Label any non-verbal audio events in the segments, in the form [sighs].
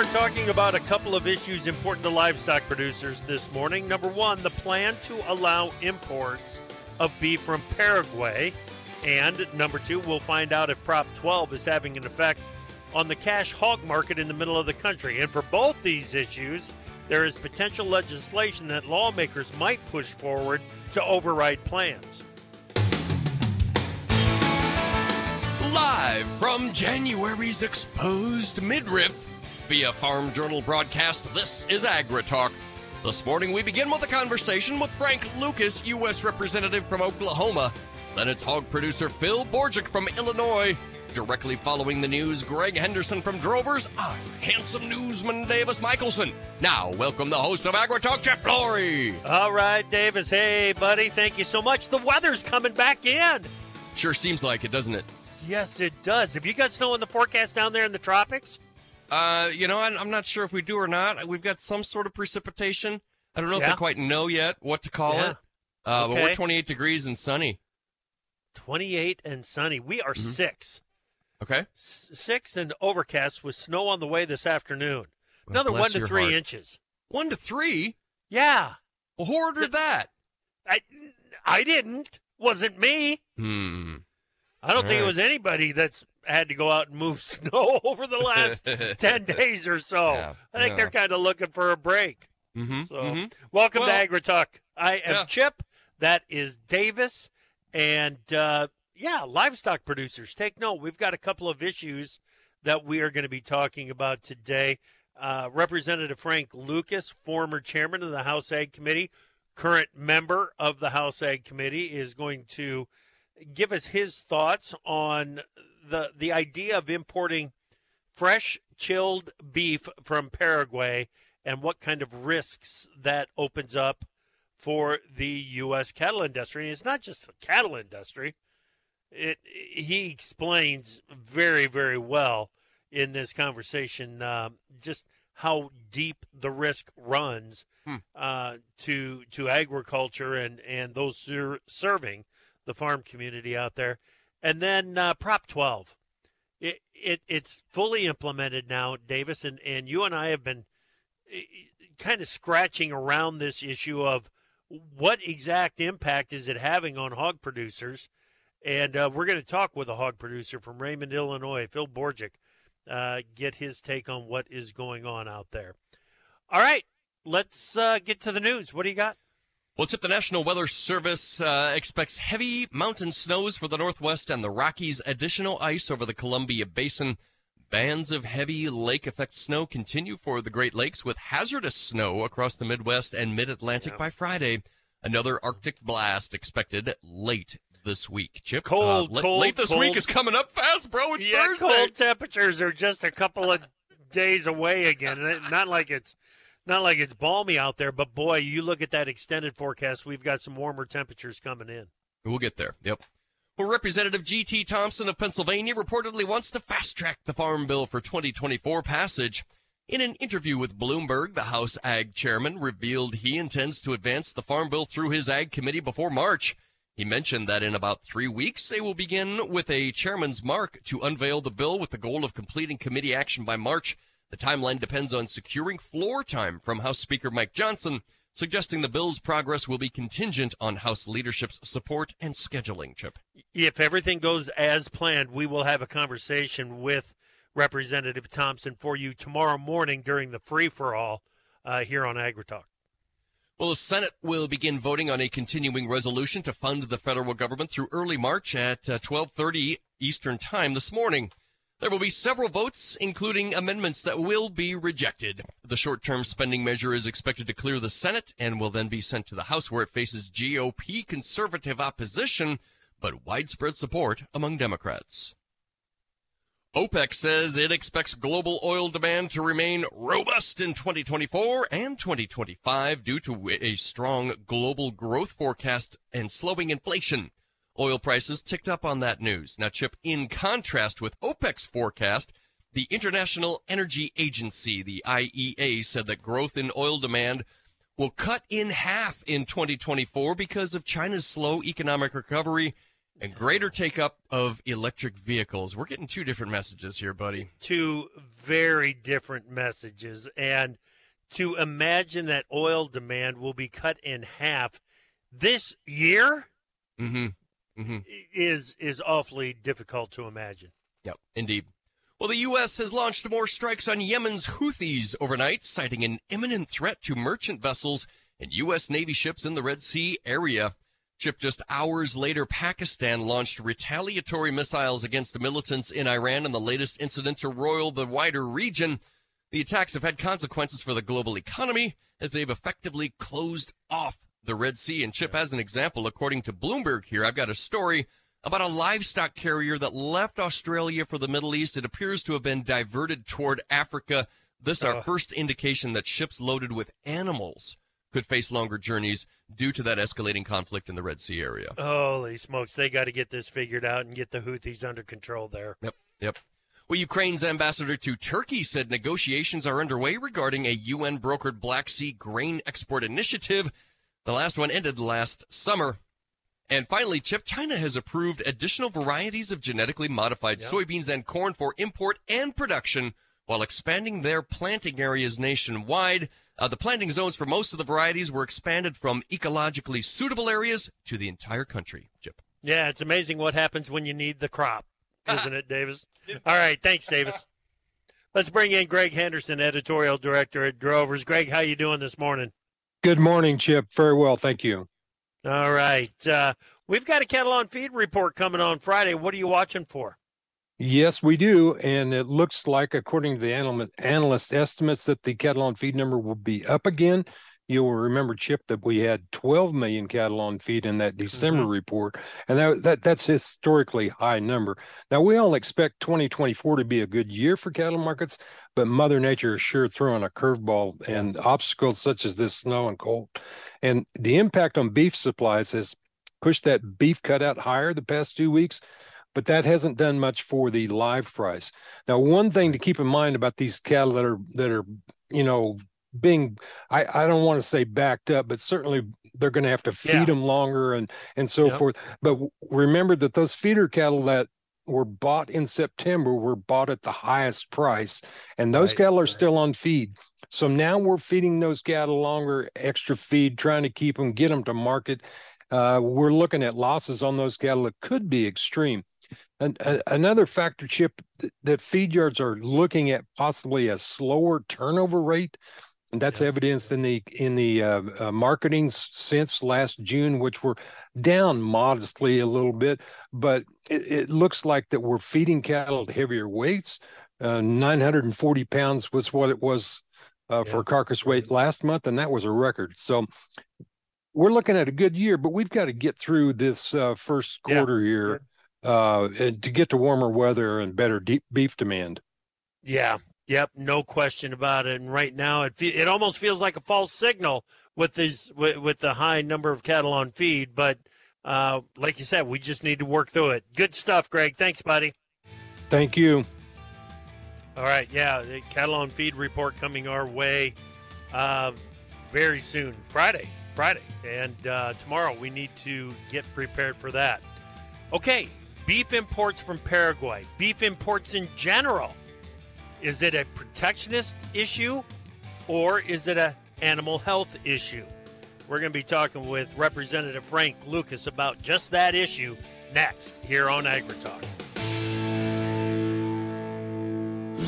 are talking about a couple of issues important to livestock producers this morning. Number one, the plan to allow imports of beef from Paraguay. And number two, we'll find out if Prop 12 is having an effect on the cash hog market in the middle of the country. And for both these issues, there is potential legislation that lawmakers might push forward to override plans. Live from January's exposed midriff via Farm Journal broadcast, this is AgriTalk. This morning we begin with a conversation with Frank Lucas, U.S. Representative from Oklahoma. Then it's hog producer Phil Borgic from Illinois. Directly following the news, Greg Henderson from Drovers. I'm handsome newsman Davis Michaelsen. Now, welcome the host of AgriTalk, Chip Flory. All right, Davis. Hey, buddy. Thank you so much. The weather's coming back in. Sure seems like it, doesn't it? Yes, it does. Have you got snow in the forecast down there in the tropics? Uh, you know, I'm not sure if we do or not. We've got some sort of precipitation. I don't know Yeah. if I quite know yet what to call Yeah. it. Uh, But we're 28 degrees and sunny. 28 and sunny. We are six. Okay. S- Six and overcast with snow on the way this afternoon. Another one to three heart. inches. One to three. Yeah. Well, who ordered that? I, I didn't. Wasn't me. Hmm. I don't think it was anybody that's had to go out and move [laughs] snow over the last [laughs] 10 days or so. Yeah, I think yeah. they're kind of looking for a break. Mm-hmm. So, welcome Well- to AgriTalk. I am Yeah. Chip. That is Davis. And uh, yeah, livestock producers, take note. We've got a couple of issues that we are going to be talking about today. Uh, Representative Frank Lucas, former chairman of the House Ag Committee, current member of the House Ag Committee, is going to give us his thoughts on the the idea of importing fresh chilled beef from Paraguay and what kind of risks that opens up for the U.S. cattle industry. And it's not just the cattle industry. It he explains very very well in this conversation um, just how deep the risk runs Hmm. uh, to to agriculture and and those ser- serving the farm community out there. And then uh, Prop 12. It, it it's fully implemented now, Davis, and, and you and I have been kind of scratching around this issue of what exact impact is it having on hog producers. And uh, we're going to talk with a hog producer from Raymond, Illinois, Phil Borgic, uh, get his take on what is going on out there. All right, let's uh, get to the news. What do you got? Well, Chip the National Weather Service uh, expects heavy mountain snows for the Northwest and the Rockies, additional ice over the Columbia Basin. Bands of heavy lake effect snow continue for the Great Lakes with hazardous snow across the Midwest and mid Atlantic by Friday. Another Arctic blast expected late this week. Chip, Cold, uh, cold, late this cold. week is coming up fast, bro. It's yeah, Thursday. cold temperatures are just a couple of days away again. Not like it's not like it's balmy out there, but boy, you look at that extended forecast. We've got some warmer temperatures coming in. We'll get there. Yep. Well, Representative G.T. Thompson of Pennsylvania reportedly wants to fast track the Farm Bill for 2024 passage. In an interview with Bloomberg, the House Ag chairman revealed he intends to advance the Farm Bill through his Ag committee before March. He mentioned that in about three weeks, they will begin with a chairman's mark to unveil the bill with the goal of completing committee action by March. The timeline depends on securing floor time from House Speaker Mike Johnson, suggesting the bill's progress will be contingent on House leadership's support and scheduling, Chip. If everything goes as planned, we will have a conversation with Representative Thompson for you tomorrow morning during the free for all uh, here on AgriTalk. Well, the Senate will begin voting on a continuing resolution to fund the federal government through early March at uh, 12:30 Eastern Time this morning. There will be several votes, including amendments that will be rejected. The short-term spending measure is expected to clear the Senate and will then be sent to the House, where it faces GOP conservative opposition, but widespread support among Democrats. OPEC says it expects global oil demand to remain robust in 2024 and 2025 due to a strong global growth forecast and slowing inflation. Oil prices ticked up on that news. Now, Chip, in contrast with OPEC's forecast, the International Energy Agency, the IEA, said that growth in oil demand will cut in half in 2024 because of China's slow economic recovery and greater take up of electric vehicles. We're getting two different messages here, buddy. Two very different messages. And to imagine that oil demand will be cut in half this year mm-hmm. Mm-hmm. is is awfully difficult to imagine. Yep, indeed. Well, the U.S. has launched more strikes on Yemen's Houthis overnight, citing an imminent threat to merchant vessels and U.S. Navy ships in the Red Sea area. Chip just hours later, Pakistan launched retaliatory missiles against the militants in Iran in the latest incident to roil the wider region. The attacks have had consequences for the global economy as they've effectively closed off the Red Sea. And Chip, as an example, according to Bloomberg here, I've got a story about a livestock carrier that left Australia for the Middle East. It appears to have been diverted toward Africa. This our first indication that ships loaded with animals could face longer journeys due to that escalating conflict in the Red Sea area. Holy smokes, they got to get this figured out and get the Houthis under control there. Yep, yep. Well, Ukraine's ambassador to Turkey said negotiations are underway regarding a UN brokered Black Sea grain export initiative. The last one ended last summer. And finally, Chip, China has approved additional varieties of genetically modified yep. soybeans and corn for import and production while expanding their planting areas nationwide. Uh, the planting zones for most of the varieties were expanded from ecologically suitable areas to the entire country. Chip. Yeah, it's amazing what happens when you need the crop, isn't it, Davis? All right, thanks, Davis. [laughs] Let's bring in Greg Henderson, editorial director at Drovers. Greg, how you doing this morning? Good morning, Chip. Very well, thank you. All right. Uh, we've got a cattle on feed report coming on Friday. What are you watching for? Yes, we do. And it looks like, according to the analyst estimates, that the cattle on feed number will be up again. You'll remember, Chip, that we had 12 million cattle on feed in that December mm-hmm. report, and that, that that's historically high number. Now we all expect 2024 to be a good year for cattle markets, but Mother Nature is sure throwing a curveball, and obstacles such as this snow and cold, and the impact on beef supplies has pushed that beef cutout higher the past two weeks but that hasn't done much for the live price. Now, one thing to keep in mind about these cattle that are that are you know being I, I don't want to say backed up, but certainly they're going to have to feed yeah. them longer and and so yep. forth. But remember that those feeder cattle that were bought in September were bought at the highest price, and those right, cattle are right. still on feed. So now we're feeding those cattle longer, extra feed, trying to keep them, get them to market. Uh, we're looking at losses on those cattle that could be extreme. And uh, another factor, Chip, that feed yards are looking at possibly a slower turnover rate and that's yeah. evidenced in the in the uh, uh, marketing since last June, which were down modestly a little bit, but it, it looks like that we're feeding cattle at heavier weights. Uh, 940 pounds was what it was uh, yeah. for carcass weight last month, and that was a record. So we're looking at a good year, but we've got to get through this uh, first quarter yeah. here uh, and to get to warmer weather and better deep beef demand. Yeah, Yep, no question about it. And right now, it it almost feels like a false signal with these with, with the high number of cattle on feed. But uh, like you said, we just need to work through it. Good stuff, Greg. Thanks, buddy. Thank you. All right, yeah, the cattle on feed report coming our way uh, very soon, Friday, Friday, and uh, tomorrow. We need to get prepared for that. Okay, beef imports from Paraguay, beef imports in general is it a protectionist issue or is it a animal health issue? We're going to be talking with Representative Frank Lucas about just that issue next here on AgriTalk.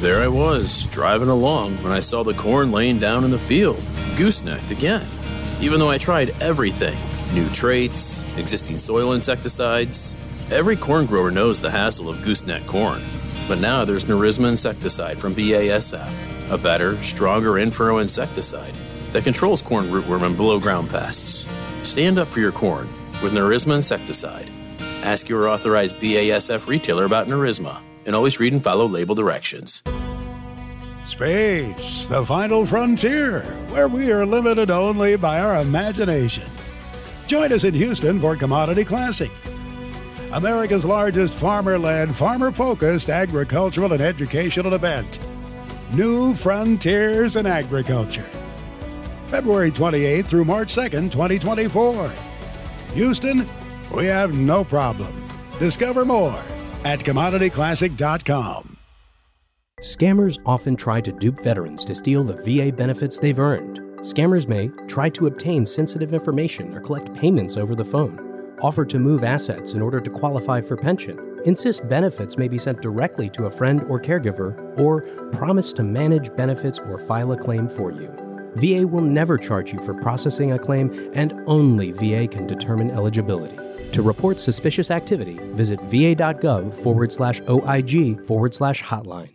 There I was, driving along when I saw the corn laying down in the field, goosenecked again. Even though I tried everything new traits, existing soil insecticides every corn grower knows the hassle of gooseneck corn. But now there's Nerisma insecticide from BASF, a better, stronger in-furrow insecticide that controls corn rootworm and below ground pests. Stand up for your corn with Nerisma insecticide. Ask your authorized BASF retailer about Nerisma and always read and follow label directions. Space, the final frontier, where we are limited only by our imagination. Join us in Houston for Commodity Classic America's largest farmer led, farmer focused agricultural and educational event. New Frontiers in Agriculture. February 28th through March 2nd, 2024. Houston, we have no problem. Discover more at commodityclassic.com. Scammers often try to dupe veterans to steal the VA benefits they've earned. Scammers may try to obtain sensitive information or collect payments over the phone, offer to move assets in order to qualify for pension, insist benefits may be sent directly to a friend or caregiver, or promise to manage benefits or file a claim for you. VA will never charge you for processing a claim, and only VA can determine eligibility. To report suspicious activity, visit va.gov forward slash OIG forward slash hotline.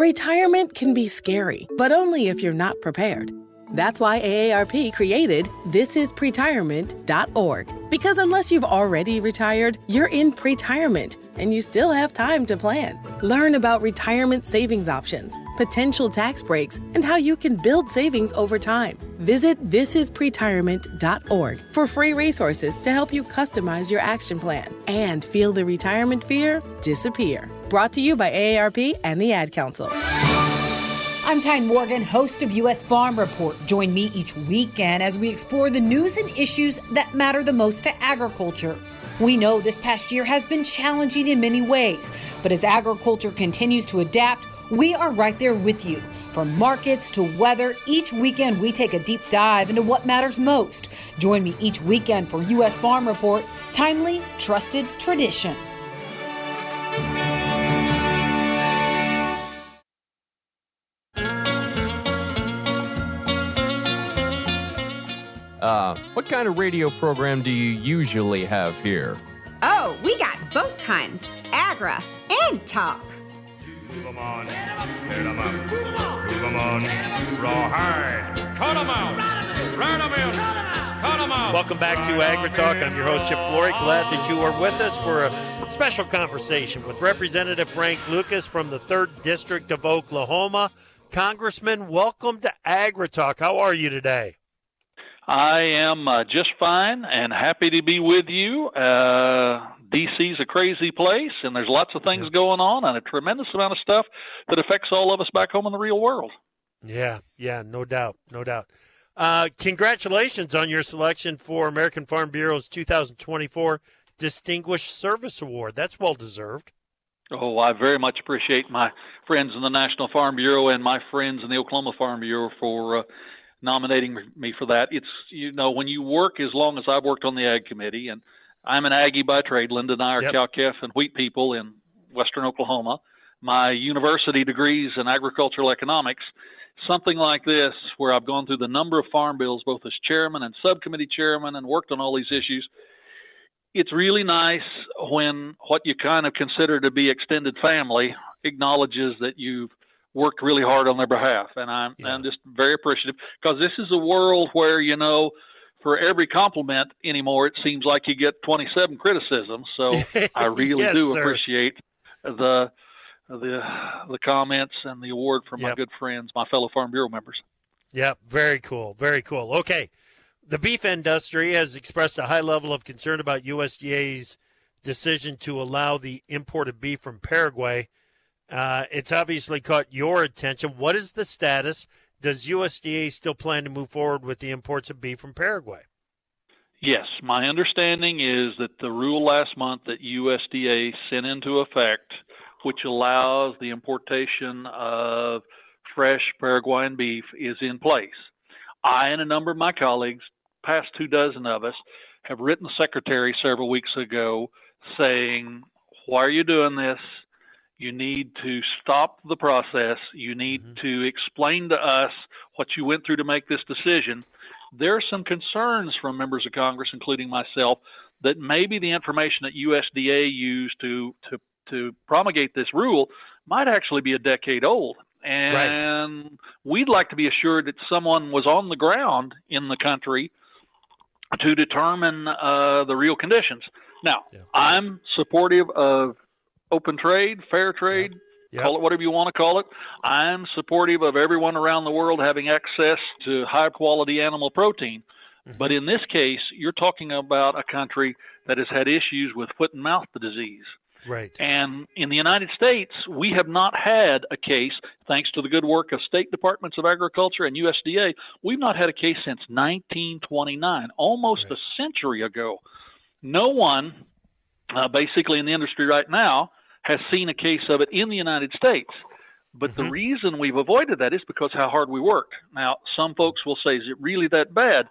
Retirement can be scary, but only if you're not prepared. That's why AARP created thisispretirement.org. Because unless you've already retired, you're in pretirement and you still have time to plan. Learn about retirement savings options, potential tax breaks, and how you can build savings over time. Visit thisispretirement.org for free resources to help you customize your action plan and feel the retirement fear disappear. Brought to you by AARP and the Ad Council. I'm Tyne Morgan, host of U.S. Farm Report. Join me each weekend as we explore the news and issues that matter the most to agriculture. We know this past year has been challenging in many ways, but as agriculture continues to adapt, we are right there with you. From markets to weather, each weekend we take a deep dive into what matters most. Join me each weekend for U.S. Farm Report, timely, trusted tradition. What kind of radio program do you usually have here? Oh, we got both kinds Agra and talk. Move 'em on, hit 'em up, move 'em on, rawhide, cut 'em out, run 'em in, cut 'em out. Welcome back to Agri Talk. I'm your host, Chip Flory. Glad that you are with us for a special conversation with Representative Frank Lucas from the 3rd District of Oklahoma. Congressman, welcome to Agri Talk. How are you today? I am uh, just fine and happy to be with you. Uh, DC's a crazy place, and there's lots of things yeah. going on, and a tremendous amount of stuff that affects all of us back home in the real world. Yeah, yeah, no doubt, no doubt. Uh, congratulations on your selection for American Farm Bureau's 2024 Distinguished Service Award. That's well deserved. Oh, I very much appreciate my friends in the National Farm Bureau and my friends in the Oklahoma Farm Bureau for uh, nominating me for that. It's you know when you work as long as I've worked on the ag committee, and I'm an Aggie by trade. Linda and I are yep. cow calf and wheat people in western Oklahoma. My university degrees in agricultural economics. Something like this, where I've gone through the number of farm bills, both as chairman and subcommittee chairman, and worked on all these issues. It's really nice when what you kind of consider to be extended family acknowledges that you've worked really hard on their behalf, and I'm yeah. I'm just very appreciative because this is a world where you know for every compliment anymore it seems like you get 27 criticisms. So [laughs] I really yes, do sir. appreciate the the the comments and the award from yep. my good friends, my fellow Farm Bureau members. Yep, very cool, very cool. Okay, the beef industry has expressed a high level of concern about USDA's decision to allow the import of beef from Paraguay. Uh, it's obviously caught your attention. What is the status? Does USDA still plan to move forward with the imports of beef from Paraguay? Yes, my understanding is that the rule last month that USDA sent into effect, which allows the importation of fresh Paraguayan beef, is in place. I and a number of my colleagues, past two dozen of us, have written the secretary several weeks ago saying, Why are you doing this? You need to stop the process. You need mm-hmm. to explain to us what you went through to make this decision. There are some concerns from members of Congress, including myself, that maybe the information that USDA used to to to promulgate this rule might actually be a decade old. And right. we'd like to be assured that someone was on the ground in the country to determine uh, the real conditions. Now, I'm supportive of open trade, fair trade, Yep. call it whatever you want to call it. I'm supportive of everyone around the world having access to high quality animal protein. But in this case, you're talking about a country that has had issues with foot and mouth disease. Right. And in the United States, we have not had a case, thanks to the good work of state departments of agriculture and USDA, we've not had a case since 1929, almost a century ago. No one, uh, basically in the industry right now, has seen a case of it in the United States. But the mm-hmm. reason we've avoided that is because how hard we worked. Now, some folks will say, is it really that bad?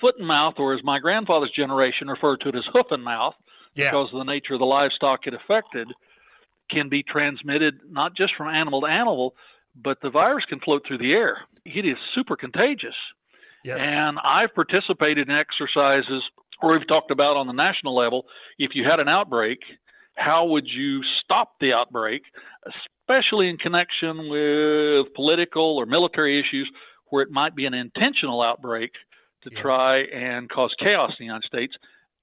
Foot and mouth, or as my grandfather's generation referred to it as hoof and mouth, Yeah. because of the nature of the livestock it affected, can be transmitted not just from animal to animal, but the virus can float through the air. It is super contagious. Yes. And I've participated in exercises where we've talked about on the national level if you had an outbreak, how would you stop the outbreak, especially in connection with political or military issues where it might be an intentional outbreak to try and cause chaos in the United States.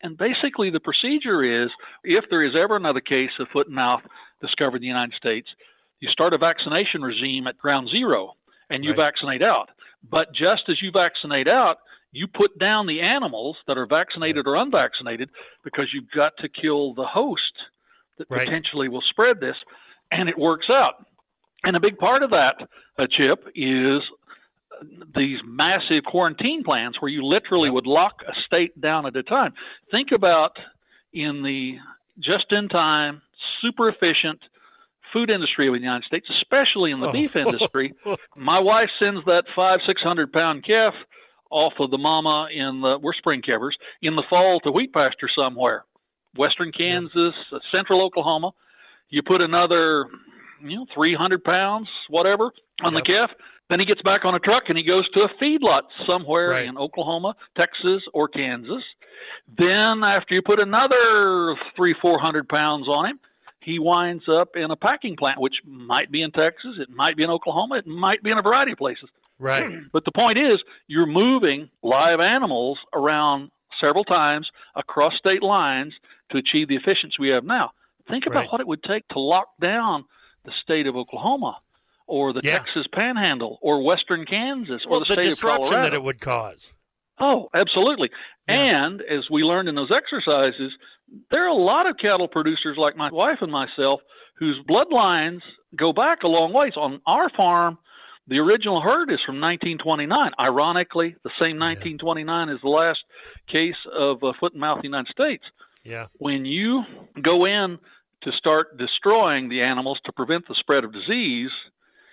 And basically, the procedure is if there is ever another case of foot and mouth discovered in the United States, you start a vaccination regime at ground zero and you Right. vaccinate out. But just as you vaccinate out, you put down the animals that are vaccinated or unvaccinated because you've got to kill the host that Right. potentially will spread this, and it works out. And a big part of that, uh, Chip, is these massive quarantine plans where you literally would lock a state down at a time. Think about in the just in time, super efficient food industry of the United States, especially in the Oh. beef industry. [laughs] My wife sends that five, six hundred pound calf off of the mama in the we're spring calvers in the fall to wheat pasture somewhere. Western Kansas, uh, central Oklahoma. You put another, you know, 300 pounds, whatever, on the calf. Then he gets back on a truck and he goes to a feedlot somewhere Right. in Oklahoma, Texas, or Kansas. Then after you put another three, four hundred pounds on him, he winds up in a packing plant, which might be in Texas, it might be in Oklahoma, it might be in a variety of places. Right. [clears throat] But the point is, you're moving live animals around several times across state lines to achieve the efficiency we have now. Think about Right. what it would take to lock down the state of Oklahoma or the Yeah. Texas Panhandle or Western Kansas or the, the state disruption of Colorado. that it would cause. Oh, absolutely. And as we learned in those exercises, there are a lot of cattle producers like my wife and myself whose bloodlines go back a long ways. On our farm, the original herd is from 1929. Ironically, the same 1929 is the last case of uh, foot and mouth in the United States. Yeah. When you go in to start destroying the animals to prevent the spread of disease,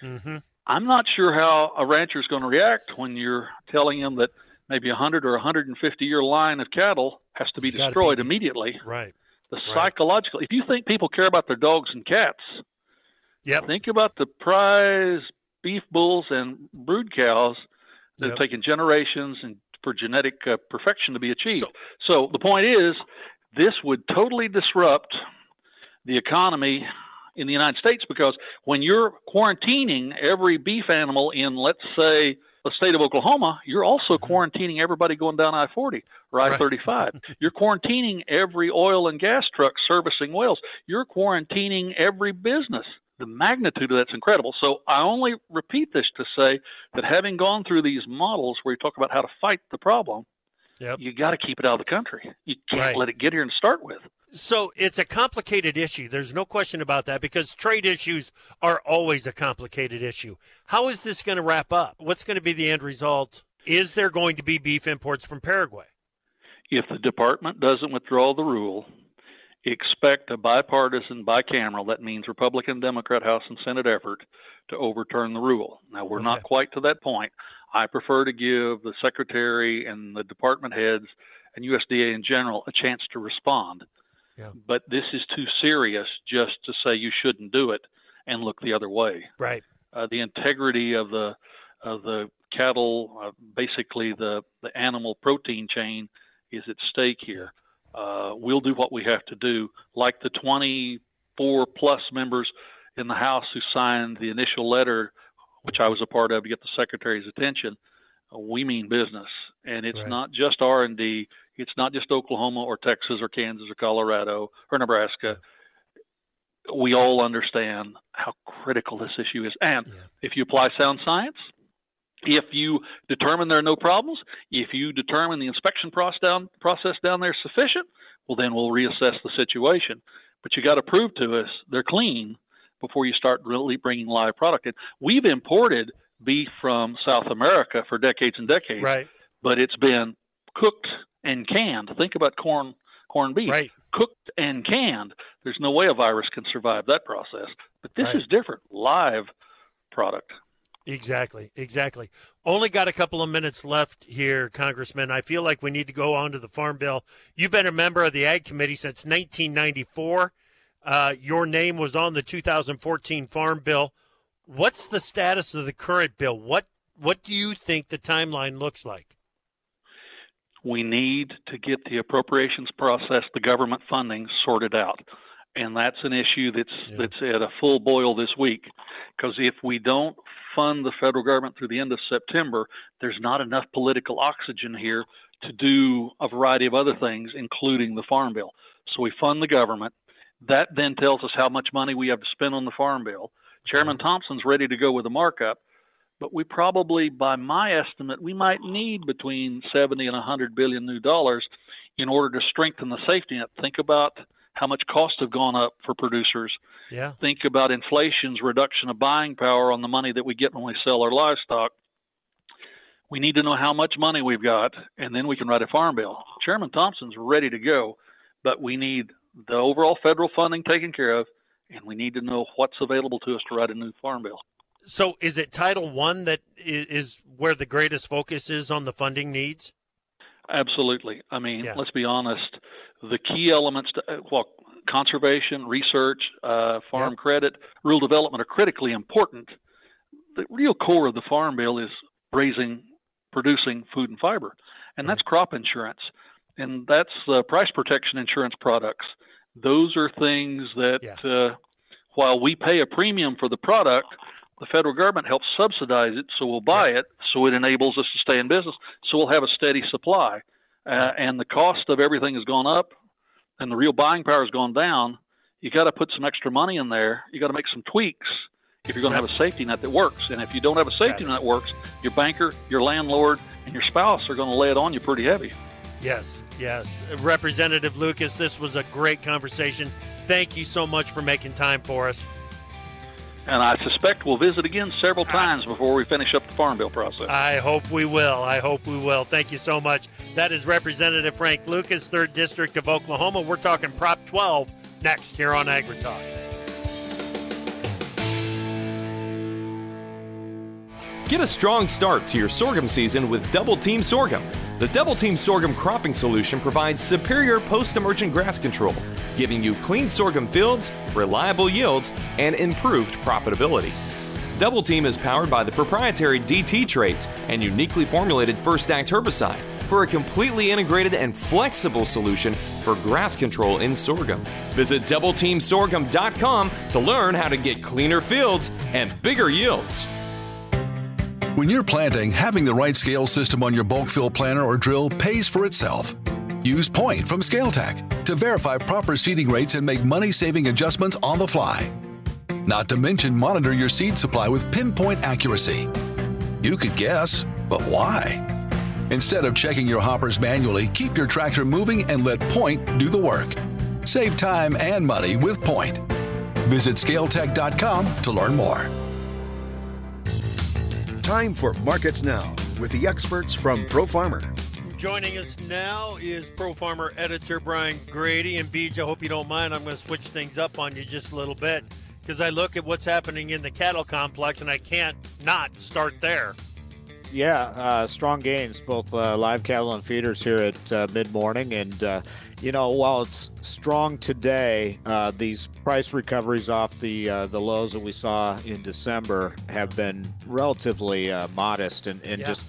Mm-hmm. I'm not sure how a rancher is going to react when you're telling him that maybe a 100 or 150 year line of cattle has to be It's destroyed be- immediately. Right. The psychological, if you think people care about their dogs and cats, Yep. think about the prize beef bulls and brood cows that Yep. have taken generations and for genetic uh, perfection to be achieved. so the point is, this would totally disrupt the economy in the United States because when you're quarantining every beef animal in, let's say, the state of Oklahoma, you're also quarantining everybody going down I 40 or I 35. [laughs] you're quarantining every oil and gas truck servicing wells. You're quarantining every business. The magnitude of that's incredible. So I only repeat this to say that having gone through these models where you talk about how to fight the problem, Yep. you got to keep it out of the country. You can't Right. let it get here and start with. So it's a complicated issue. There's no question about that because trade issues are always a complicated issue. How is this going to wrap up? What's going to be the end result? Is there going to be beef imports from Paraguay? if the department doesn't withdraw the rule, expect a bipartisan, bicameral, that means Republican, Democrat, House, and Senate effort to overturn the rule. Now, we're not quite to that point. I prefer to give the Secretary and the department heads and USDA in general a chance to respond. Yeah. But this is too serious just to say you shouldn't do it and look the other way Right. uh, the integrity of the of the cattle, uh, basically the the animal protein chain, is at stake here. Uh, we'll do what we have to do, like the 24 plus members in the House who signed the initial letter, which I was a part of to get the Secretary's attention. We mean business, and it's Right. not just R and D; It's not just Oklahoma or Texas or Kansas or Colorado or Nebraska. We all understand how critical this issue is. And yeah. if you apply sound science, if you determine there are no problems, if you determine the inspection process down, process down there is sufficient, well, then we'll reassess the situation. But you got to prove to us they're clean before you start really bringing live product in. We've imported beef from South America for decades and decades, right. but it's been cooked and canned. Think about corn corned beef, right. cooked and canned. There's no way a virus can survive that process. But this right. is different, live product. Exactly, exactly. Only got a couple of minutes left here, Congressman. I feel like we need to go on to the Farm Bill. You've been a member of the Ag Committee since 1994. Uh, your name was on the 2014 Farm Bill. What's the status of the current bill? What What do you think the timeline looks like? We need to get the appropriations process, the government funding sorted out and that's an issue that's yeah. that's at a full boil this week. Because if we don't fund the federal government through the end of September, there's not enough political oxygen here to do a variety of other things, including the farm bill. So we fund the government. That then tells us how much money we have to spend on the farm bill. Chairman Thompson's ready to go with a markup, but we probably, by my estimate, we might need between 70 and 100 billion new dollars in order to strengthen the safety net. Think about how much costs have gone up for producers. Yeah. Think about inflation's reduction of buying power on the money that we get when we sell our livestock. We need to know how much money we've got, and then we can write a farm bill. Chairman Thompson's ready to go, but we need the overall federal funding taken care of, and we need to know what's available to us to write a new farm bill. So, is it Title One that is where the greatest focus is on the funding needs? Absolutely. I mean, yeah. let's be honest the key elements to uh, well, conservation, research, uh, farm yep. credit, rural development are critically important. The real core of the farm bill is raising, producing food and fiber, and that's crop insurance, and that's uh, price protection insurance products. Those are things that, yeah. uh, while we pay a premium for the product, the federal government helps subsidize it, so we'll buy it, so it enables us to stay in business, so we'll have a steady supply uh, and the cost of everything has gone up, and the real buying power has gone down, you got to put some extra money in there. You got to make some tweaks if you're going to have a safety net that works. And if you don't have a safety net that works, your banker, your landlord, and your spouse are going to lay it on you pretty heavy. Yes, yes. Representative Lucas, this was a great conversation. Thank you so much for making time for us and I suspect we'll visit again several ah. times before we finish up the Farm Bill process. I hope we will. I hope we will. Thank you so much. That is Representative Frank Lucas, 3rd District of Oklahoma. We're talking Prop 12 next here on AgriTalk. Get a strong start to your sorghum season with Double Team Sorghum. The Double Team Sorghum cropping solution provides superior post emergent grass control, giving you clean sorghum fields, reliable yields, and improved profitability. Double Team is powered by the proprietary DT traits and uniquely formulated First Act herbicide for a completely integrated and flexible solution for grass control in sorghum. Visit doubleteamsorghum.com to learn how to get cleaner fields and bigger yields. When you're planting, having the right scale system on your bulk fill planter or drill pays for itself. Use Point from ScaleTech to verify proper seeding rates and make money saving adjustments on the fly. Not to mention, monitor your seed supply with pinpoint accuracy. You could guess, but why? Instead of checking your hoppers manually, keep your tractor moving and let Point do the work. Save time and money with Point. Visit scaletech.com to learn more. Time for Markets Now with the experts from Pro Farmer. Joining us now is Pro Farmer editor Brian Grete. And Beej, I hope you don't mind. I'm going to switch things up on you just a little bit because I look at what's happening in the cattle complex and I can't not start there. Yeah, uh, strong gains, both uh, live cattle and feeders here at uh, mid morning. And uh, you know, while it's strong today, uh, these price recoveries off the uh, the lows that we saw in December have been relatively uh, modest and, and yeah. just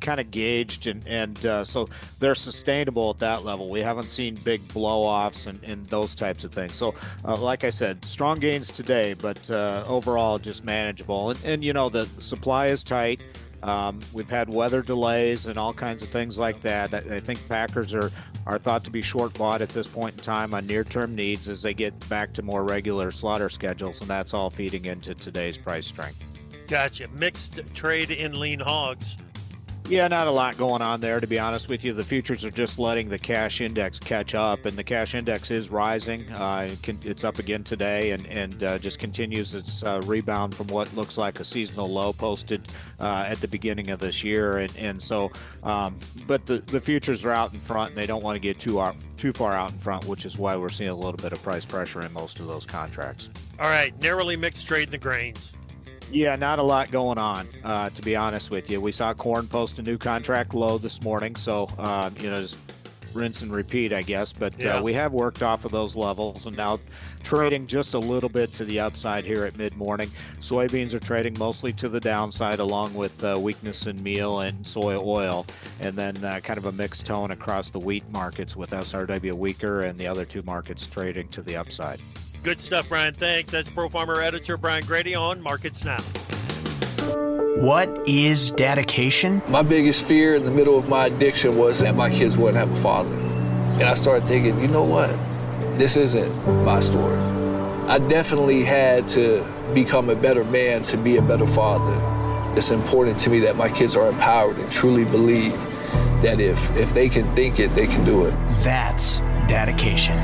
kind of gauged and and uh, so they're sustainable at that level. We haven't seen big blow-offs and, and those types of things. So, uh, like I said, strong gains today, but uh, overall just manageable. And, and you know the supply is tight. Um, we've had weather delays and all kinds of things like that. I, I think Packers are are thought to be short bought at this point in time on near term needs as they get back to more regular slaughter schedules, and that's all feeding into today's price strength. Gotcha. Mixed trade in lean hogs. Yeah, not a lot going on there, to be honest with you. The futures are just letting the cash index catch up, and the cash index is rising. Uh, it's up again today and, and uh, just continues its uh, rebound from what looks like a seasonal low posted uh, at the beginning of this year. And, and so, um, but the, the futures are out in front, and they don't want to get too, out, too far out in front, which is why we're seeing a little bit of price pressure in most of those contracts. All right, narrowly mixed trade in the grains. Yeah, not a lot going on, uh, to be honest with you. We saw corn post a new contract low this morning, so uh, you know, just rinse and repeat, I guess. But uh, yeah. uh, we have worked off of those levels and now trading just a little bit to the upside here at mid morning. Soybeans are trading mostly to the downside, along with uh, weakness in meal and soy oil, and then uh, kind of a mixed tone across the wheat markets with SRW weaker and the other two markets trading to the upside. Good stuff, Brian. Thanks. That's Pro Farmer editor Brian Grete on Markets Now. What is dedication? My biggest fear in the middle of my addiction was that my kids wouldn't have a father. And I started thinking, you know what? This isn't my story. I definitely had to become a better man to be a better father. It's important to me that my kids are empowered and truly believe that if, if they can think it, they can do it. That's dedication.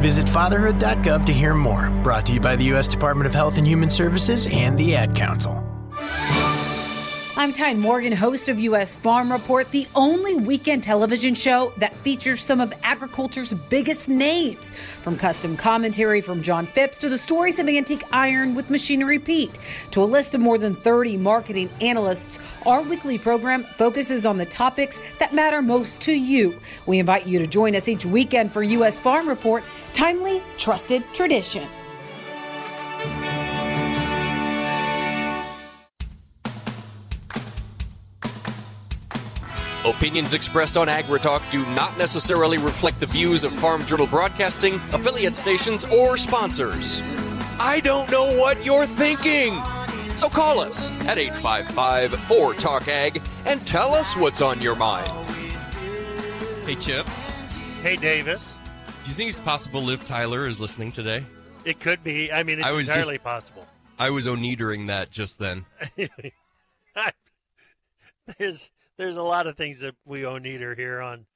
Visit fatherhood.gov to hear more. Brought to you by the U.S. Department of Health and Human Services and the Ad Council. I'm Tyne Morgan, host of U.S. Farm Report, the only weekend television show that features some of agriculture's biggest names. From custom commentary from John Phipps to the stories of antique iron with Machinery Pete to a list of more than 30 marketing analysts, our weekly program focuses on the topics that matter most to you. We invite you to join us each weekend for U.S. Farm Report, timely, trusted tradition. Opinions expressed on AgriTalk do not necessarily reflect the views of Farm Journal Broadcasting, affiliate stations, or sponsors. I don't know what you're thinking. So call us at 855 4 Talk Ag and tell us what's on your mind. Hey, Chip. Hey, Davis. Do you think it's possible Liv Tyler is listening today? It could be. I mean, it's I was entirely just, possible. I was onedering that just then. [laughs] There's there's a lot of things that we owe neater here on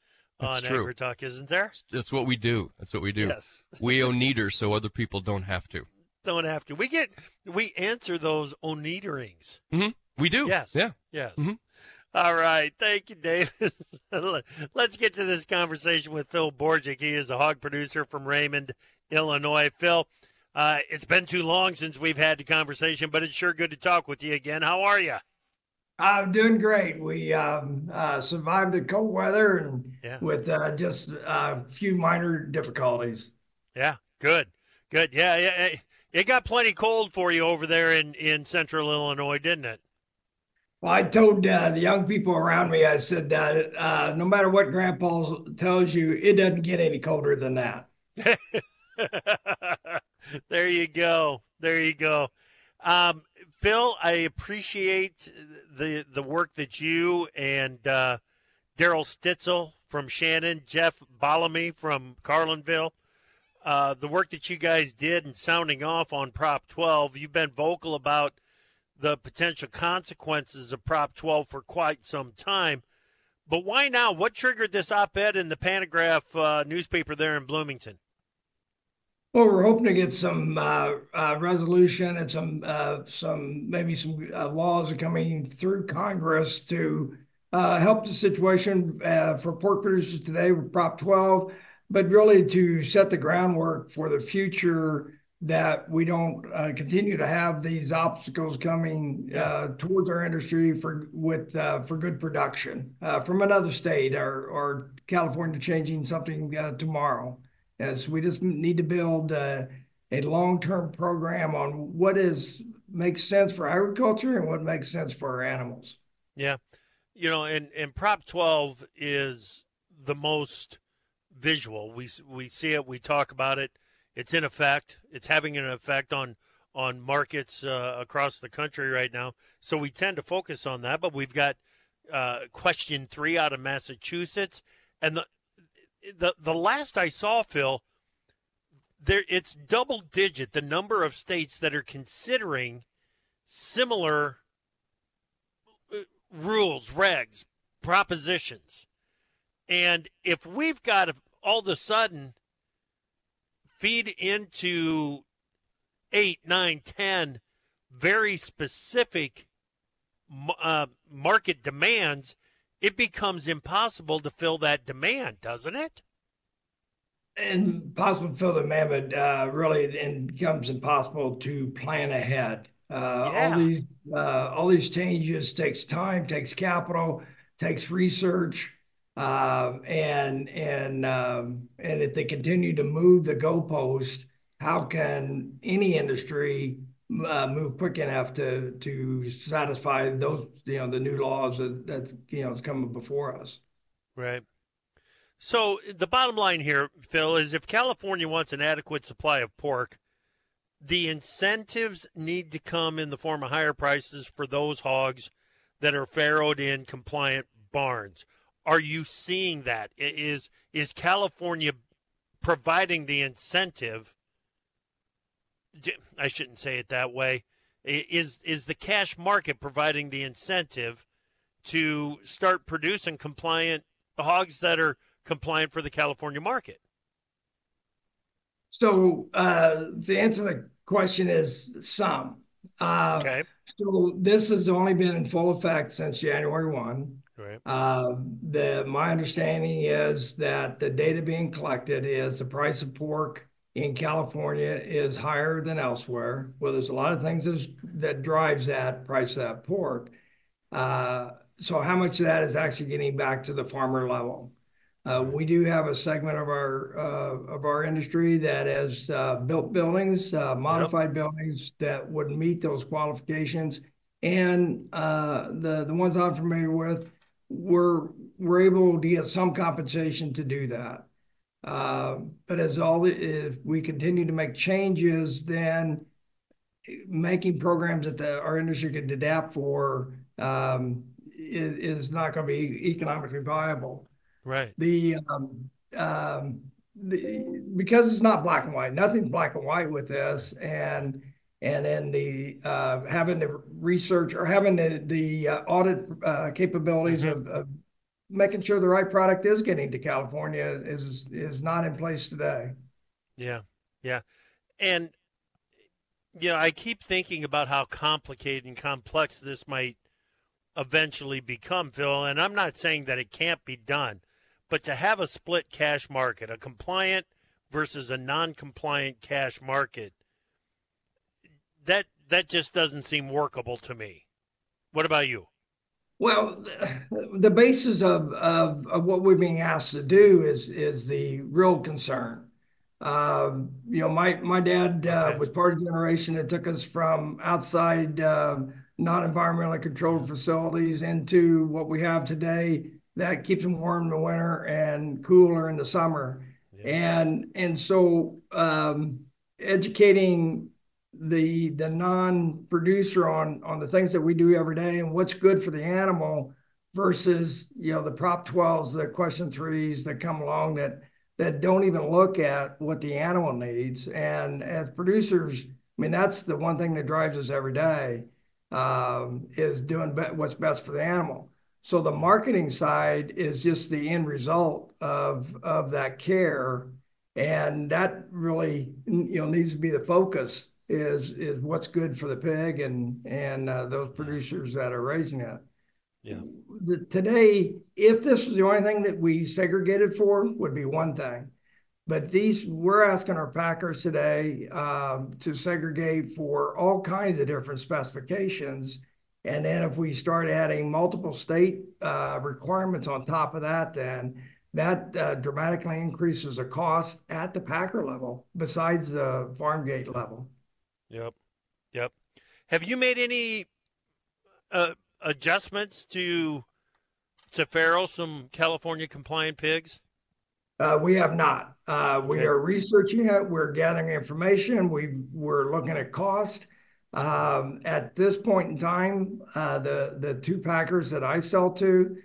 on Agri Talk, isn't there? That's what we do. That's what we do. Yes. we owe neater so other people don't have to. Don't have to. We get we answer those oneaterings. Mm-hmm. We do. Yes. Yeah. Yes. Mm-hmm. All right. Thank you, David. [laughs] Let's get to this conversation with Phil Borgic. He is a hog producer from Raymond, Illinois. Phil, uh, it's been too long since we've had the conversation, but it's sure good to talk with you again. How are you? I'm doing great. We um, uh, survived the cold weather and yeah. with uh, just a few minor difficulties. Yeah, good, good. Yeah, yeah, it got plenty cold for you over there in in central Illinois, didn't it? Well, I told uh, the young people around me, I said that uh, no matter what Grandpa tells you, it doesn't get any colder than that. [laughs] there you go. There you go. Um, Phil, I appreciate the the work that you and uh, Daryl Stitzel from Shannon, Jeff Ballamy from Carlinville, uh, the work that you guys did in sounding off on Prop 12. You've been vocal about the potential consequences of Prop 12 for quite some time. But why now? What triggered this op ed in the Pantagraph uh, newspaper there in Bloomington? Well, we're hoping to get some uh, uh, resolution and some uh, some maybe some uh, laws coming through Congress to uh, help the situation for pork producers today with Prop 12, but really to set the groundwork for the future that we don't uh, continue to have these obstacles coming uh, towards our industry for with uh, for good production from another state or or California changing something tomorrow. As we just need to build uh, a long-term program on what is makes sense for agriculture and what makes sense for our animals. Yeah, you know, and and Prop 12 is the most visual. We we see it, we talk about it. It's in effect. It's having an effect on on markets uh, across the country right now. So we tend to focus on that. But we've got uh, question three out of Massachusetts, and the the the last I saw, Phil, there it's double digit the number of states that are considering similar uh, rules, regs, propositions. And if we've got to all of a sudden feed into eight, nine, ten very specific uh, market demands, it becomes impossible to fill that demand, doesn't it? Impossible to fill the demand, but uh, really it becomes impossible to plan ahead. Uh, yeah. All these uh, all these changes takes time, takes capital, takes research, uh, and and um, and if they continue to move the goalpost, how can any industry uh, move quick enough to to satisfy those you know the new laws that that you know is coming before us. Right. So the bottom line here, Phil, is if California wants an adequate supply of pork, the incentives need to come in the form of higher prices for those hogs that are farrowed in compliant barns. Are you seeing that? Is is California providing the incentive I shouldn't say it that way. Is is the cash market providing the incentive to start producing compliant hogs that are compliant for the California market? So uh, the answer to the question is some. Uh, okay. So this has only been in full effect since January one. Right. Uh, the my understanding is that the data being collected is the price of pork in California is higher than elsewhere. Well, there's a lot of things that drives that price of that pork. Uh, so how much of that is actually getting back to the farmer level? Uh, we do have a segment of our uh, of our industry that has uh, built buildings, uh, modified yep. buildings that would meet those qualifications, and uh, the the ones I'm familiar with, we're we're able to get some compensation to do that. Uh, but as all if we continue to make changes, then making programs that the, our industry can adapt for um, is, is, not going to be economically viable. Right. The, um, um, the because it's not black and white. Nothing's black and white with this, and and then the uh, having the research or having the the uh, audit uh, capabilities mm-hmm. of, of making sure the right product is getting to California is is not in place today. Yeah, yeah, and you know I keep thinking about how complicated and complex this might eventually become, Phil. And I'm not saying that it can't be done, but to have a split cash market, a compliant versus a non-compliant cash market, that that just doesn't seem workable to me. What about you? Well, the basis of, of, of what we're being asked to do is is the real concern. Um, you know, my my dad uh, was part of the generation that took us from outside uh, non-environmentally controlled facilities into what we have today that keeps them warm in the winter and cooler in the summer. Yeah. And and so um, educating the the non-producer on on the things that we do every day and what's good for the animal versus you know the prop 12s the question threes that come along that that don't even look at what the animal needs. And as producers i mean that's the one thing that drives us every day um, is doing be- what's best for the animal. So the marketing side is just the end result of of that care. And that really you know needs to be the focus is is what's good for the pig and and uh, those producers that are raising it. Yeah. The, today, if this was the only thing that we segregated for, would be one thing. But these, we're asking our packers today um, to segregate for all kinds of different specifications. And then if we start adding multiple state uh, requirements on top of that, then that uh, dramatically increases the cost at the packer level besides the farm gate level. Yep. Yep. Have you made any uh, adjustments to to farrow some California compliant pigs? Uh, we have not. Uh, we are researching it. We're gathering information. we we're looking at cost. Um, at this point in time, uh, the the two packers that I sell to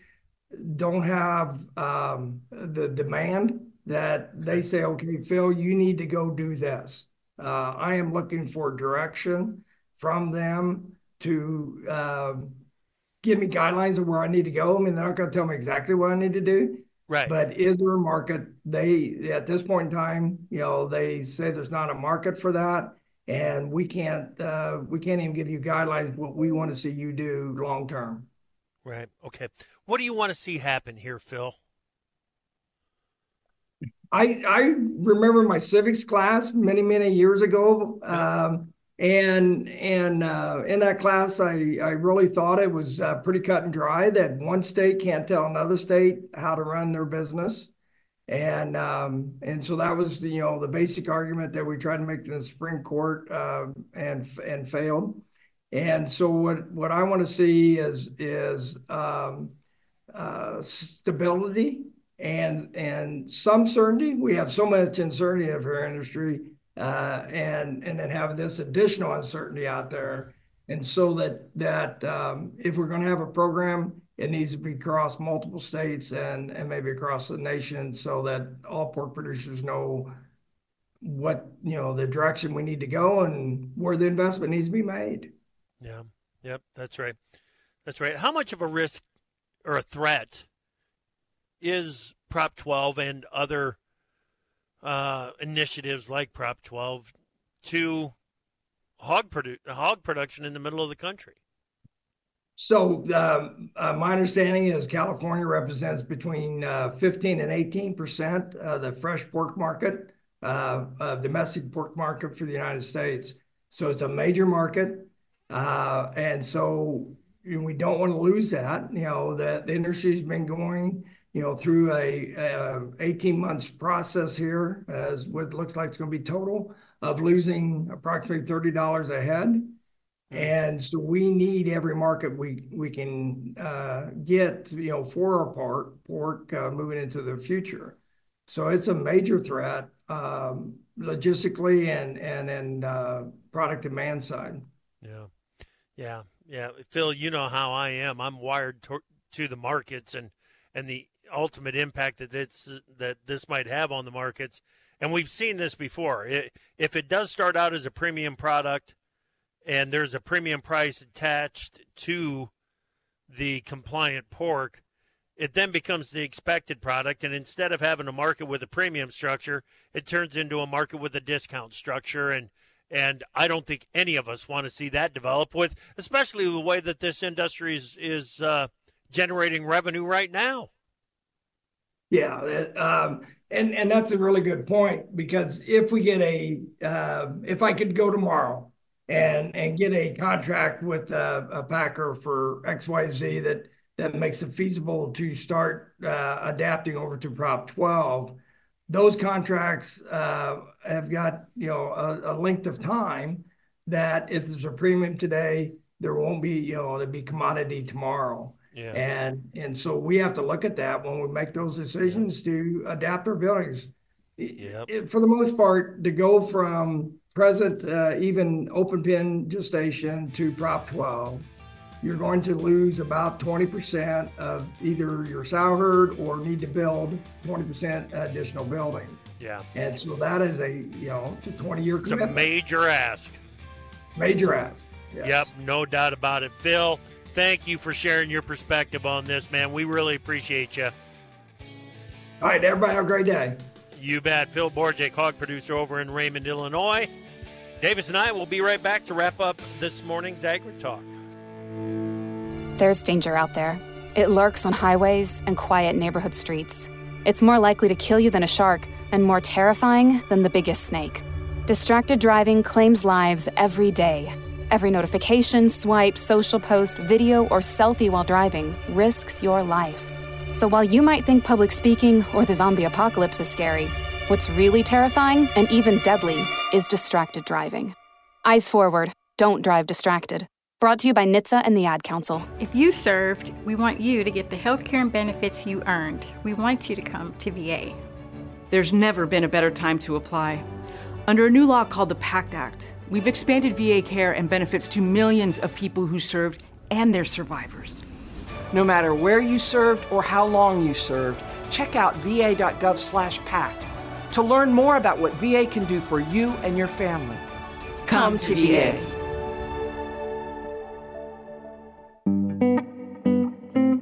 don't have um, the demand that they say, okay, Phil, you need to go do this. Uh, I am looking for direction from them to uh, give me guidelines of where I need to go. I mean, they're not going to tell me exactly what I need to do. Right. But is there a market? They, at this point in time, you know, they say there's not a market for that. And we can't, uh, we can't even give you guidelines what we want to see you do long term. Right. Okay. What do you want to see happen here, Phil? I I remember my civics class many many years ago, um, and and uh, in that class, I I really thought it was uh, pretty cut and dry that one state can't tell another state how to run their business, and um, and so that was the, you know the basic argument that we tried to make to the Supreme Court uh, and and failed, and so what what I want to see is is um, uh, stability and and some certainty. We have so much uncertainty of our industry, uh, and and then having this additional uncertainty out there, and so that that um, if we're going to have a program, it needs to be across multiple states and and maybe across the nation, so that all pork producers know what you know the direction we need to go and where the investment needs to be made. Yeah. Yep. That's right. That's right. How much of a risk or a threat is Prop 12 and other uh, initiatives like Prop 12 to hog, produ- hog production in the middle of the country? So um, uh, my understanding is California represents between uh, 15 and 18 percent of the fresh pork market, uh, domestic pork market for the United States. So it's a major market, uh, and so we don't want to lose that. You know, the, the industry's been going you know, through a, a 18 months process here, as what looks like it's going to be total of losing approximately $30 a head. Hmm. And so we need every market we we can uh, get, you know, for our pork, uh, moving into the future. So it's a major threat um, logistically and and and uh, product demand side. Yeah, yeah, yeah. Phil, you know how I am. I'm wired to, to the markets and and the ultimate impact that it's that this might have on the markets. And we've seen this before. It, if it does start out as a premium product, and there's a premium price attached to the compliant pork, it then becomes the expected product. And instead of having a market with a premium structure, it turns into a market with a discount structure. And and I don't think any of us want to see that develop with, especially the way that this industry is is uh, generating revenue right now. Yeah, um, and and that's a really good point because if we get a uh, if I could go tomorrow and and get a contract with a, a packer for X Y Z that that makes it feasible to start uh, adapting over to Prop 12, those contracts uh, have got you know a, a, length of time that if there's a premium today, there won't be you know there'll be commodity tomorrow. Yeah. And and so we have to look at that when we make those decisions to adapt our buildings. Yep. It, for the most part, to go from present uh, even open pen gestation to Prop 12, you're going to lose about 20% of either your sow herd or need to build 20% additional buildings. Yeah. And so that is a, you know, it's a 20 year commitment. It's a major ask. Major ask. Yes. Yep, no doubt about it. Phil, thank you for sharing your perspective on this, man. We really appreciate you. All right, everybody have a great day. You bet. Phil Borgic, hog producer over in Raymond, Illinois. Davis and I will be right back to wrap up this morning's Agri Talk. There's danger out there. It lurks on highways and quiet neighborhood streets. It's more likely to kill you than a shark and more terrifying than the biggest snake. Distracted driving claims lives every day Every notification, swipe, social post, video, or selfie while driving risks your life. So while you might think public speaking or the zombie apocalypse is scary, what's really terrifying and even deadly is distracted driving. Eyes forward, don't drive distracted. Brought to you by NHTSA and the Ad Council. If you served, we want you to get the health care and benefits you earned. We want you to come to VA. There's never been a better time to apply. Under a new law called the PACT Act, we've expanded VA care and benefits to millions of people who served and their survivors. No matter where you served or how long you served, check out va.gov/pact to learn more about what VA can do for you and your family. Come, Come to VA. VA.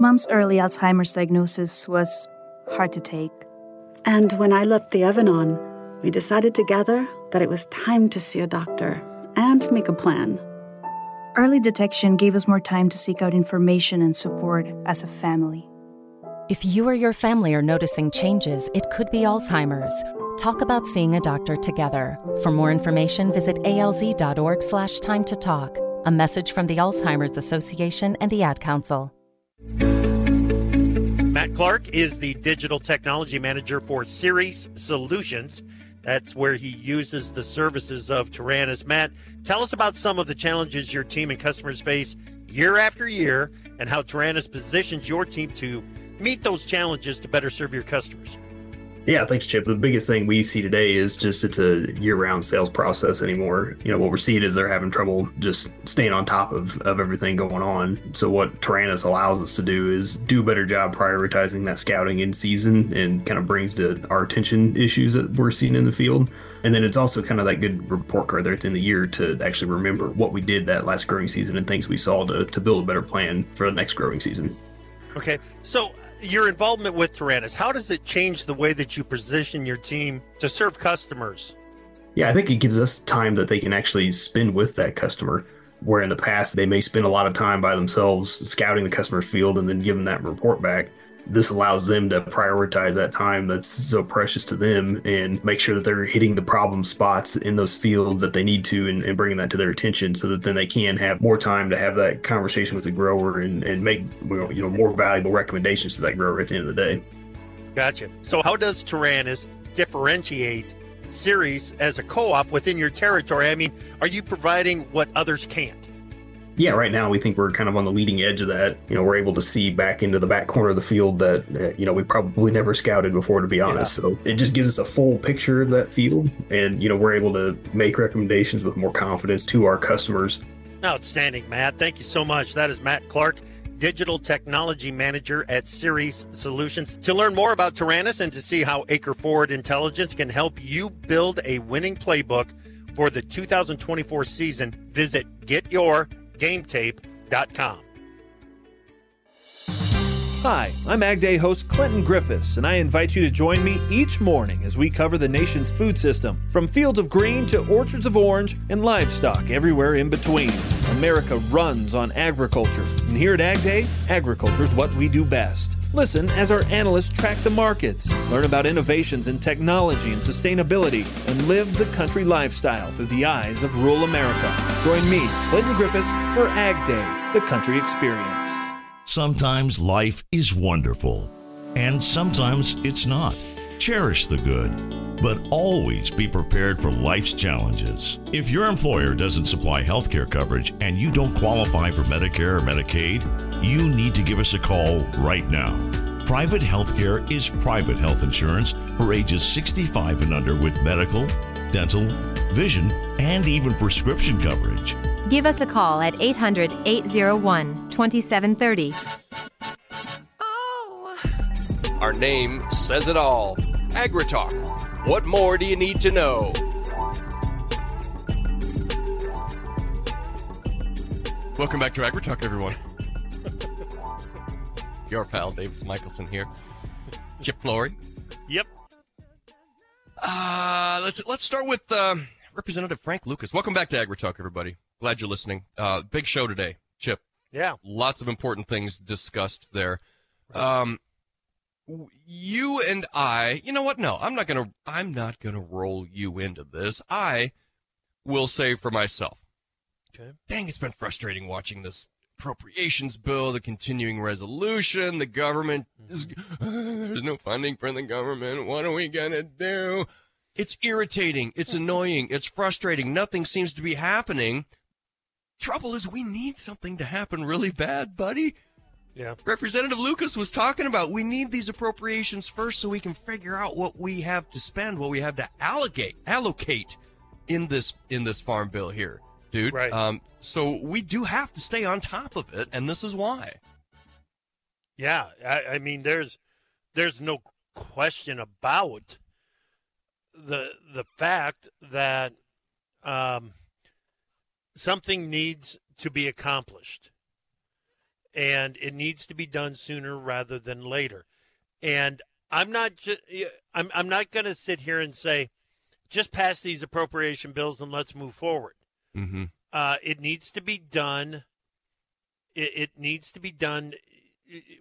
Mom's early Alzheimer's diagnosis was hard to take. And when I left the Evan on, we decided together that it was time to see a doctor and make a plan. Early detection gave us more time to seek out information and support as a family. If you or your family are noticing changes, it could be Alzheimer's. Talk about seeing a doctor together. For more information, visit alz.org slash time to talk. A message from the Alzheimer's Association and the Ad Council. Matt Clark is the digital technology manager for Ceres Solutions. That's where he uses the services of Taranis. Matt, tell us about some of the challenges your team and customers face year after year and how Taranis positions your team to meet those challenges to better serve your customers. Yeah, thanks, Chip. The biggest thing we see today is just it's a year-round sales process anymore. You know, what we're seeing is they're having trouble just staying on top of, of everything going on. So what Taranis allows us to do is do a better job prioritizing that scouting in season and kind of brings to our attention issues that we're seeing in the field. And then it's also kind of that good report card there at the end of the year to actually remember what we did that last growing season and things we saw to, to build a better plan for the next growing season. Okay. So your involvement with Taranis, how does it change the way that you position your team to serve customers? Yeah, I think it gives us time that they can actually spend with that customer. Where in the past they may spend a lot of time by themselves scouting the customer's field and then giving that report back this allows them to prioritize that time that's so precious to them and make sure that they're hitting the problem spots in those fields that they need to and, and bringing that to their attention so that then they can have more time to have that conversation with the grower and, and make you know more valuable recommendations to that grower at the end of the day. Gotcha. So how does Taranis differentiate Ceres as a co-op within your territory? I mean, are you providing what others can't? Yeah, right now we think we're kind of on the leading edge of that. You know, we're able to see back into the back corner of the field that uh, you know we probably never scouted before, to be honest. Yeah. So it just gives us a full picture of that field, and you know we're able to make recommendations with more confidence to our customers. Outstanding, Matt. Thank you so much. That is Matt Clark. Digital Technology Manager at Ceres Solutions. To learn more about Taranis and to see how Acre Forward Intelligence can help you build a winning playbook for the 2024 season, visit Your GameTape.com. Hi, I'm Ag Day host Clinton Griffiths, and I invite you to join me each morning as we cover the nation's food system, from fields of green to orchards of orange and livestock everywhere in between. America runs on agriculture, and here at Ag Day, agriculture is what we do best. Listen as our analysts track the markets, learn about innovations in technology and sustainability, and live the country lifestyle through the eyes of rural America. Join me, Clinton Griffiths, for Ag Day, the country experience. Sometimes life is wonderful, and sometimes it's not. Cherish the good, but always be prepared for life's challenges. If your employer doesn't supply health care coverage and you don't qualify for Medicare or Medicaid, you need to give us a call right now. Private health care is private health insurance for ages 65 and under with medical, dental, vision, and even prescription coverage. Give us a call at 800 801 2730. Our name says it all AgriTalk. What more do you need to know? Welcome back to AgriTalk, everyone. [laughs] Your pal Davis Michaelsen here. Chip Flory. Yep. Uh, let's let's start with uh, Representative Frank Lucas. Welcome back to AgriTalk, everybody. Glad you're listening. Uh, big show today, Chip. Yeah. Lots of important things discussed there. Um, you and I, you know what? No, I'm not going to, I'm not going to roll you into this. I will say for myself. Okay. Dang, it's been frustrating watching this appropriations bill, the continuing resolution, the government is, mm-hmm. [sighs] there's no funding for the government. What are we going to do? It's irritating. It's mm-hmm. annoying. It's frustrating. Nothing seems to be happening. Trouble is we need something to happen really bad, buddy. Yeah. Representative Lucas was talking about we need these appropriations first so we can figure out what we have to spend, what we have to allocate allocate in this in this farm bill here, dude. Right. Um, so we do have to stay on top of it, and this is why. Yeah, I, I mean, there's there's no question about the the fact that um, something needs to be accomplished, and it needs to be done sooner rather than later. And I'm not just I'm I'm not going to sit here and say just pass these appropriation bills and let's move forward. Mm-hmm. Uh, it needs to be done. It, it, needs to be done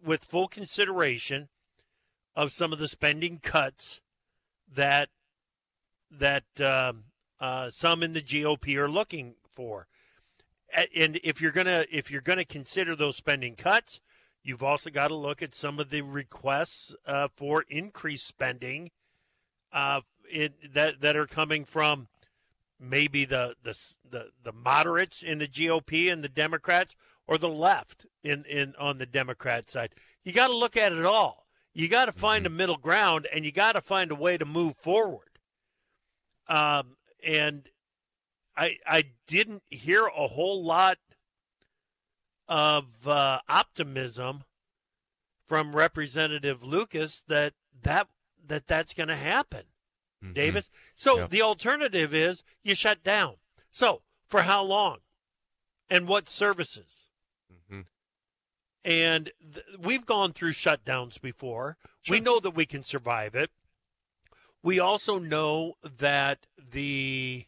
with full consideration of some of the spending cuts that that um, uh, some in the GOP are looking for. And if you're gonna if you're gonna consider those spending cuts, you've also got to look at some of the requests uh, for increased spending uh, it, that that are coming from maybe the, the the the moderates in the GOP and the Democrats or the left in in on the Democrat side. You got to look at it all. You got to find mm-hmm. a middle ground and you got to find a way to move forward. Um and I I didn't hear a whole lot of uh, optimism from Representative Lucas that that that that's going to happen. Mm-hmm. Davis. So yep. the alternative is you shut down. So for how long? And what services? Mm-hmm. And th- we've gone through shutdowns before. Sure. We know that we can survive it. We also know that the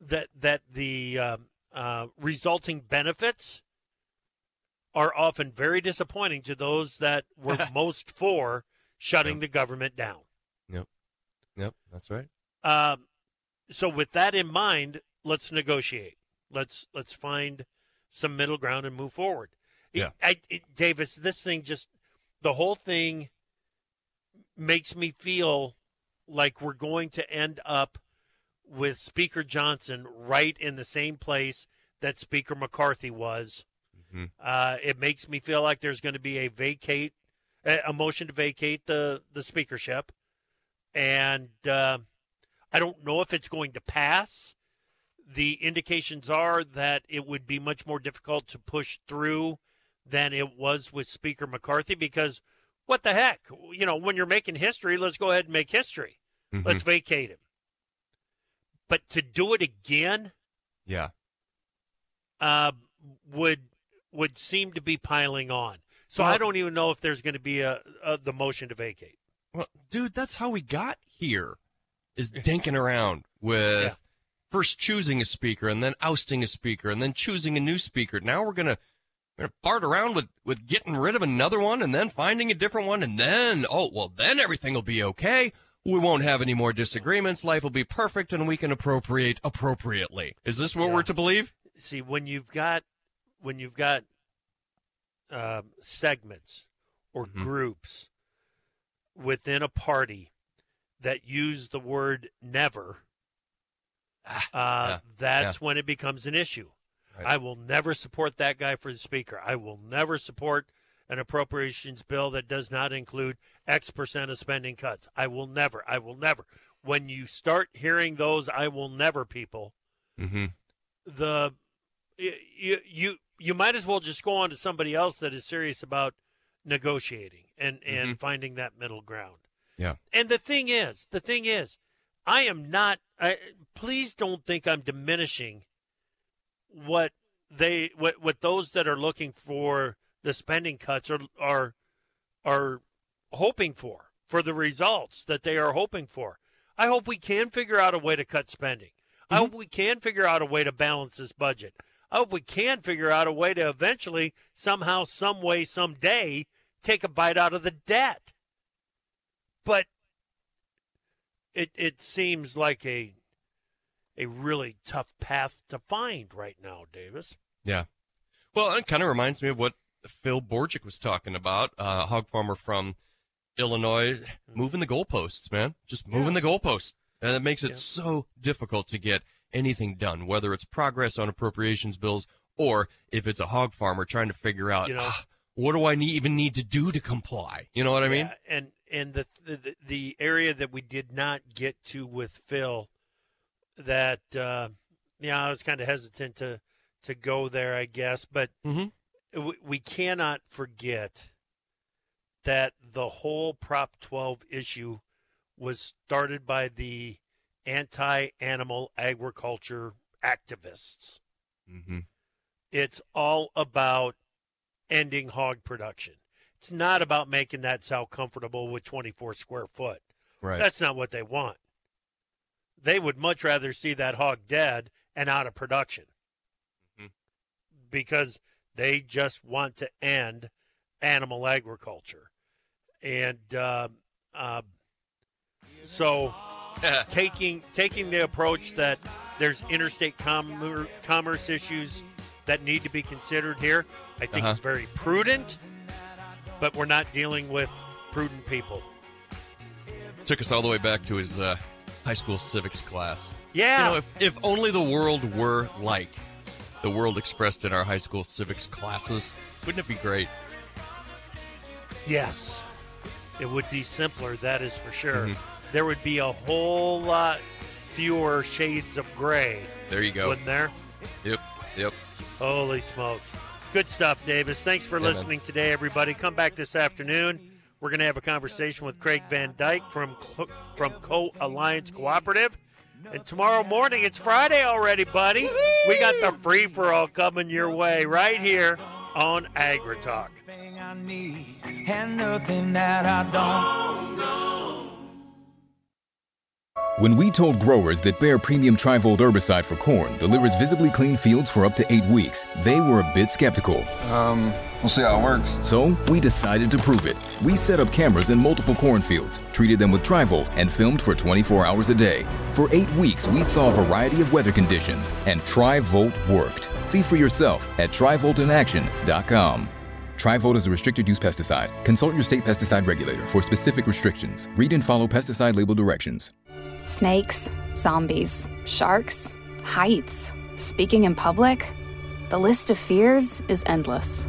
that that the um, uh, resulting benefits are often very disappointing to those that were [laughs] most for shutting yep. the government down. Yep. Yep, that's right. Um, so with that in mind, let's negotiate. Let's let's find some middle ground and move forward. Yeah, I, it, Davis, this thing just the whole thing makes me feel like we're going to end up with Speaker Johnson right in the same place that Speaker McCarthy was. Mm-hmm. Uh, it makes me feel like there's going to be a vacate, a motion to vacate the the speakership and uh, I don't know if it's going to pass. The indications are that it would be much more difficult to push through than it was with Speaker McCarthy because what the heck? You know, when you're making history, let's go ahead and make history. Mm-hmm. Let's vacate him. But to do it again, yeah, uh, would would seem to be piling on. So well, I don't even know if there's going to be a, a the motion to vacate. Well, dude, that's how we got here. Is [laughs] dinking around with yeah. first choosing a speaker and then ousting a speaker and then choosing a new speaker. Now we're gonna, we're gonna fart around with with getting rid of another one and then finding a different one and then oh well then everything will be okay. We won't have any more disagreements. Life will be perfect and we can appropriate appropriately. Is this what yeah. we're to believe? See, when you've got when you've got um, segments or mm-hmm. groups within a party that use the word never, ah, uh, yeah, that's yeah. when it becomes an issue. Right. I will never support that guy for the speaker. I will never support an appropriations bill that does not include X percent of spending cuts. I will never. I will never. When you start hearing those "I will never" people, mm-hmm. the you you you might as well just go on to somebody else that is serious about negotiating and and mm-hmm. finding that middle ground. Yeah. And the thing is, the thing is, I am not. I, please don't think I'm diminishing what they what what those that are looking for the spending cuts are are are hoping for for the results that they are hoping for. I hope we can figure out a way to cut spending. Mm-hmm. I hope we can figure out a way to balance this budget. I hope we can figure out a way to eventually, somehow, some way, someday, take a bite out of the debt. but it it seems like a a really tough path to find right now, Davis. Yeah. Well, it kind of reminds me of what Phil Borgic was talking about, uh, hog farmer from Illinois, moving the goalposts, man, just moving yeah. the goalposts, and it makes it yeah. so difficult to get anything done, whether it's progress on appropriations bills or if it's a hog farmer trying to figure out, you know, ah, what do I need, even need to do to comply? You know what I mean? and and the, the the area that we did not get to with Phil, that uh, yeah, I was kind of hesitant to to go there, I guess, but mm-hmm. We cannot forget that the whole Prop 12 issue was started by the anti animal agriculture activists. Mm-hmm. It's all about ending hog production. It's not about making that sow comfortable with 24 square foot. Right. That's not what they want. They would much rather see that hog dead and out of production mm-hmm. because they just want to end animal agriculture. And uh, uh, so [laughs] taking taking the approach that there's interstate com- commerce issues that need to be considered here, I think uh-huh. is very prudent, but we're not dealing with prudent people. Took us all the way back to his uh, high school civics class. Yeah. You know, if, if only the world were like the world expressed in our high school civics classes, wouldn't it be great? Yes. It would be simpler, that is for sure. Mm-hmm there would be a whole lot fewer shades of gray. There you go. Wouldn't there? Yep. Yep. Holy smokes. Good stuff, Davis. Thanks for yeah, listening man. today, everybody. Come back this afternoon. We're going to have a conversation with Craig Van Dyke from from Co Alliance Cooperative. And tomorrow morning, it's Friday already, buddy. Woo-hoo! We got the free for all coming your way right here on Agri Talk. And nothing that I don't when we told growers that Bayer Premium Trivolt herbicide for corn delivers visibly clean fields for up to eight weeks, they were a bit skeptical. Um, we'll see how it works. So we decided to prove it. We set up cameras in multiple cornfields, treated them with Trivolt, and filmed for 24 hours a day. For eight weeks, we saw a variety of weather conditions, and Trivolt worked. See for yourself at TrivoltInAction.com. Trivolt is a restricted use pesticide. Consult your state pesticide regulator for specific restrictions. Read and follow pesticide label directions. Snakes, zombies, sharks, heights, speaking in public. The list of fears is endless.